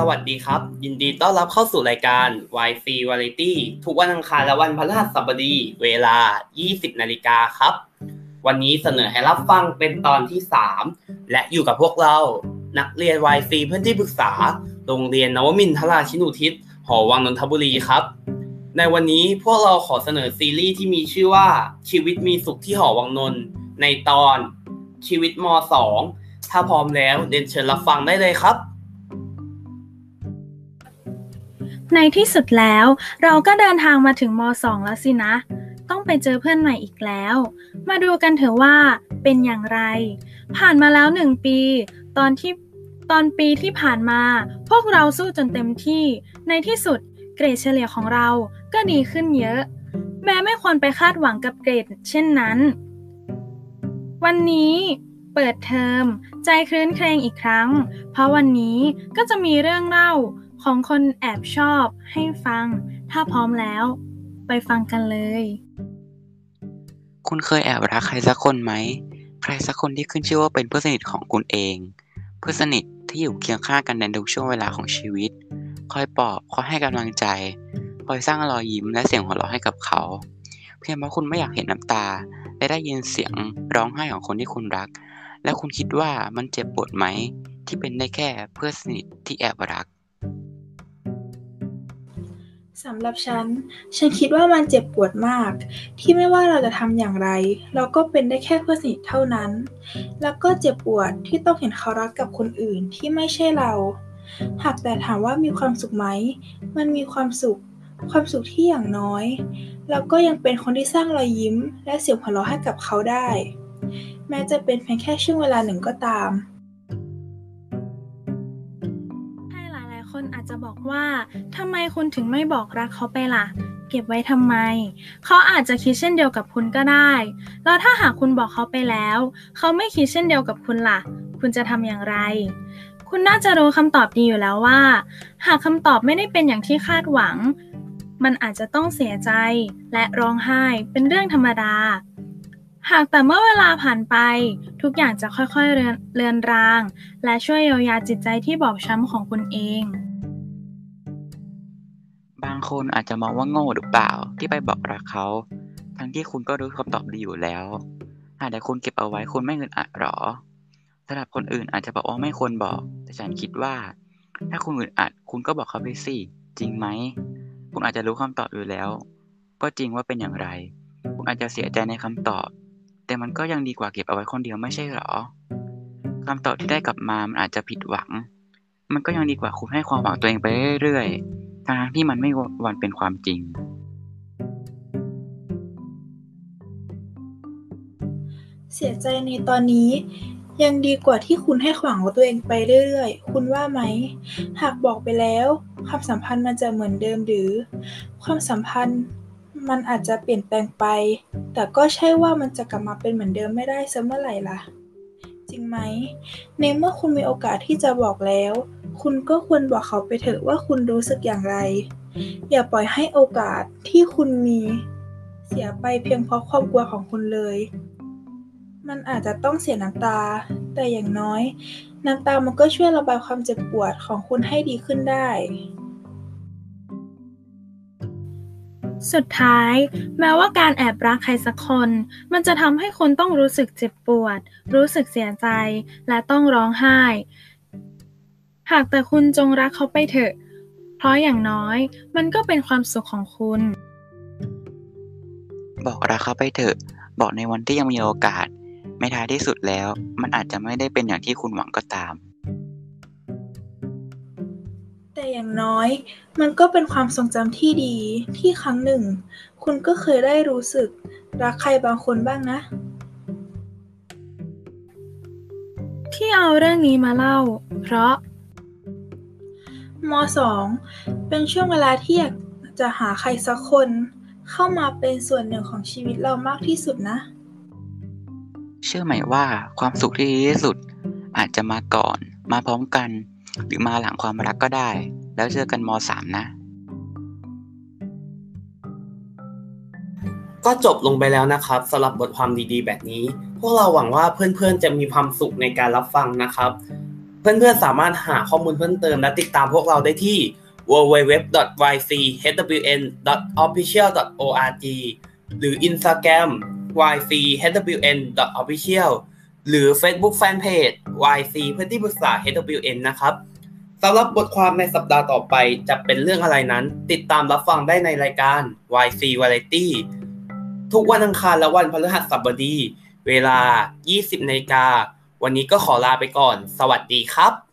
สวัสดีครับ ยินดีต้อนรับเข้าสู่รายการ YC Variety ทุกวันอังคารและวันพฤหัสบดี เวลา 20 นาฬิกาครับ วันนี้เสนอให้รับฟังเป็นตอนที่ 3 และอยู่กับพวกเรา นักเรียน YC เพื่อนที่ปรึกษา โรงเรียนนวมินทราชินุทิศ หอวังนนทบุรีครับ ในวันนี้พวกเราขอเสนอซีรีส์ที่มีชื่อว่าชีวิตมีสุขที่หอวังนนท์ในตอนชีวิตม .2 ถ้าพร้อมแล้วเดินเชิญรับฟังได้เลยครับ ในที่สุดแล้วเราก็เดินทางมาถึงม .2 แล้วสินะ ต้องไปเจอเพื่อนใหม่อีกแล้ว มาดูกันเถอะว่าเป็นอย่างไร ผ่านมาแล้วหนึ่งปี ตอนที่ตอนปีที่ผ่านมา พวกเราสู้จนเต็มที่ ในที่สุดเกรดเฉลี่ยของเราก็ดีขึ้นเยอะ แม้ไม่ควรไปคาดหวังกับเกรดเช่นนั้น วันนี้เปิดเทอม ใจคลื้นเครงอีกครั้ง เพราะวันนี้ก็จะมีเรื่องเล่า ของคนแอบชอบให้ฟัง ถ้าพร้อมแล้ว ไปฟังกันเลย คุณเคยแอบรักใครสักคนไหม ใครสักคนที่ขึ้นชื่อว่าเป็นเพื่อนสนิทของคุณเอง เพื่อนสนิทที่อยู่เคียงข้างกันในทุกช่วงเวลาของชีวิต คอยปลอบคอยให้กำลังใจ คอยสร้างรอยยิ้มและเสียงหัวเราะให้กับเขา เพียงเพราะคุณไม่อยากเห็นน้ำตา และได้ยินเสียงร้องไห้ของคนที่คุณรัก และคุณคิดว่ามันเจ็บปวดไหมที่เป็นได้แค่เพื่อนสนิทที่แอบรัก สำหรับฉัน ฉันคิดว่ามันเจ็บปวดมาก ที่ไม่ว่าเราจะทำอย่างไร เราก็เป็นได้แค่เพื่อนสนิทเท่านั้น แล้วก็เจ็บปวดที่ต้องเห็นเขารักกับคนอื่นที่ไม่ใช่เรา หากแต่ถามว่ามีความสุขไหม มันมีความสุข ความสุขที่อย่างน้อยเราก็ยังเป็นคนที่สร้างรอยยิ้ม และเสียงหัวเราะให้กับเขาได้ แม้จะเป็นเพียงแค่ช่วงเวลาหนึ่งก็ตาม ว่าทำไมคุณถึงไม่บอกรักเขาไปล่ะ เก็บไว้ทำไม เขาอาจจะคิดเช่นเดียวกับคุณก็ได้ แล้วถ้าหากคุณบอกเขาไปแล้ว เขาไม่คิดเช่นเดียวกับคุณล่ะ คุณจะทำอย่างไร คุณน่าจะรู้คำตอบดีอยู่แล้วว่า หากคำตอบไม่ได้เป็นอย่างที่คาดหวัง มันอาจจะต้องเสียใจและร้องไห้เป็นเรื่องธรรมดาหากแต่เมื่อเวลาผ่านไป ทุกอย่างจะค่อยๆเลือนเลือนราง และช่วยเยียวยาจิตใจที่บอบช้ำของคุณเองางคนอาจจะมองว่าโง่หรือเปล่า ที่ไปบอกรักเขา ทั้งที่คุณก็รู้คำตอบดีอยู่แล้ว หากแต่คุณเก็บเอาไว้คุณไม่เงินอัดหรอสำหรับคนอื่นอาจจะบอกว่าไม่ควรบอก แต่ฉันคิดว่า ถ้าคุณอึดอัด คุณก็บอกเขาไปสิจริงไหม คุณอาจจะรู้คำตอบอยู่แล้ว ก็จริงว่าเป็นอย่างไร คุณอาจจะเสียใจในคำตอบ แต่มันก็ยังดีกว่าเก็บเอาไว้คนเดียวไม่ใช่หรอคำตอบที่ได้กลับมามันอาจจะผิดหวัง มันก็ยังดีกว่าคุณให้ความหวังตัวเองไปเรื่อยๆ ทั้งที่มันไม่วันเป็นความจริง เสียใจในตอนนี้ยังดีกว่าที่คุณให้ขวางตัวเองไปเรื่อยๆ คุณว่าไหม หากบอกไปแล้ว ความสัมพันธ์มันจะเหมือนเดิมหรือ ความสัมพันธ์มันอาจจะเปลี่ยนแปลงไป แต่ก็ใช่ว่ามันจะกลับมาเป็นเหมือนเดิมไม่ได้เสมอไหร่ล่ะ จริงไหม ในเมื่อคุณมีโอกาสที่จะบอกแล้ว คุณก็ควรบอกเขาไปเถอะว่าคุณรู้สึกอย่างไร อย่าปล่อยให้โอกาสที่คุณมีเสียไปเพียงเพราะความกลัวของคุณเลย มันอาจจะต้องเสียน้ำตา แต่อย่างน้อย น้ำตามันก็ช่วยระบายความเจ็บปวดของคุณให้ดีขึ้นได้ สุดท้าย แม้ว่าการแอบรักใครสักคน มันจะทำให้คนต้องรู้สึกเจ็บปวด รู้สึกเสียใจ และต้องร้องไห้ หากแต่คุณจงรักเขาไปเถอะ เพราะอย่างน้อยมันก็เป็นความสุขของคุณ บอกรักเขาไปเถอะ บอกในวันที่ยังมีโอกาส ไม่ท้ายที่สุดแล้ว มันอาจจะไม่ได้เป็นอย่างที่คุณหวังก็ตาม แต่อย่างน้อย มันก็เป็นความทรงจำที่ดีที่ครั้งหนึ่ง คุณก็เคยได้รู้สึก รักใครบางคนบ้างนะ ที่เอาเรื่องนี้มาเล่า เพราะ ม .2 เป็นช่วงเวลาที่อยากจะหาใครสักคน เข้ามาเป็นส่วนหนึ่งของชีวิตเรามากที่สุดนะ เชื่อไหมว่าความสุขที่ดีที่สุด อาจจะมาก่อน มาพร้อมกัน หรือมาหลังความรักก็ได้ แล้วเจอกันม .3 นะ ก็จบลงไปแล้วนะครับสำหรับบทความดีๆ แบบนี้ พวกเราหวังว่าเพื่อนๆจะมีความสุขในการรับฟังนะครับ เพื่อนๆสามารถหาข้อมูลเพิ่มเติมและติดตามพวกเราได้ที่ www.ychwn.official.org หรือ Instagram ychwn.official หรือ Facebook Fanpage YC เพื่อนที่ปรึกษา HWN นะครับสำหรับบทความในสัปดาห์ต่อไปจะเป็นเรื่องอะไรนั้น ติดตามรับฟังได้ในรายการ YC Variety ทุกวันอังคารและวันพฤหัสบดี เวลา 20นาฬิกา วันนี้ก็ขอลาไปก่อน สวัสดีครับ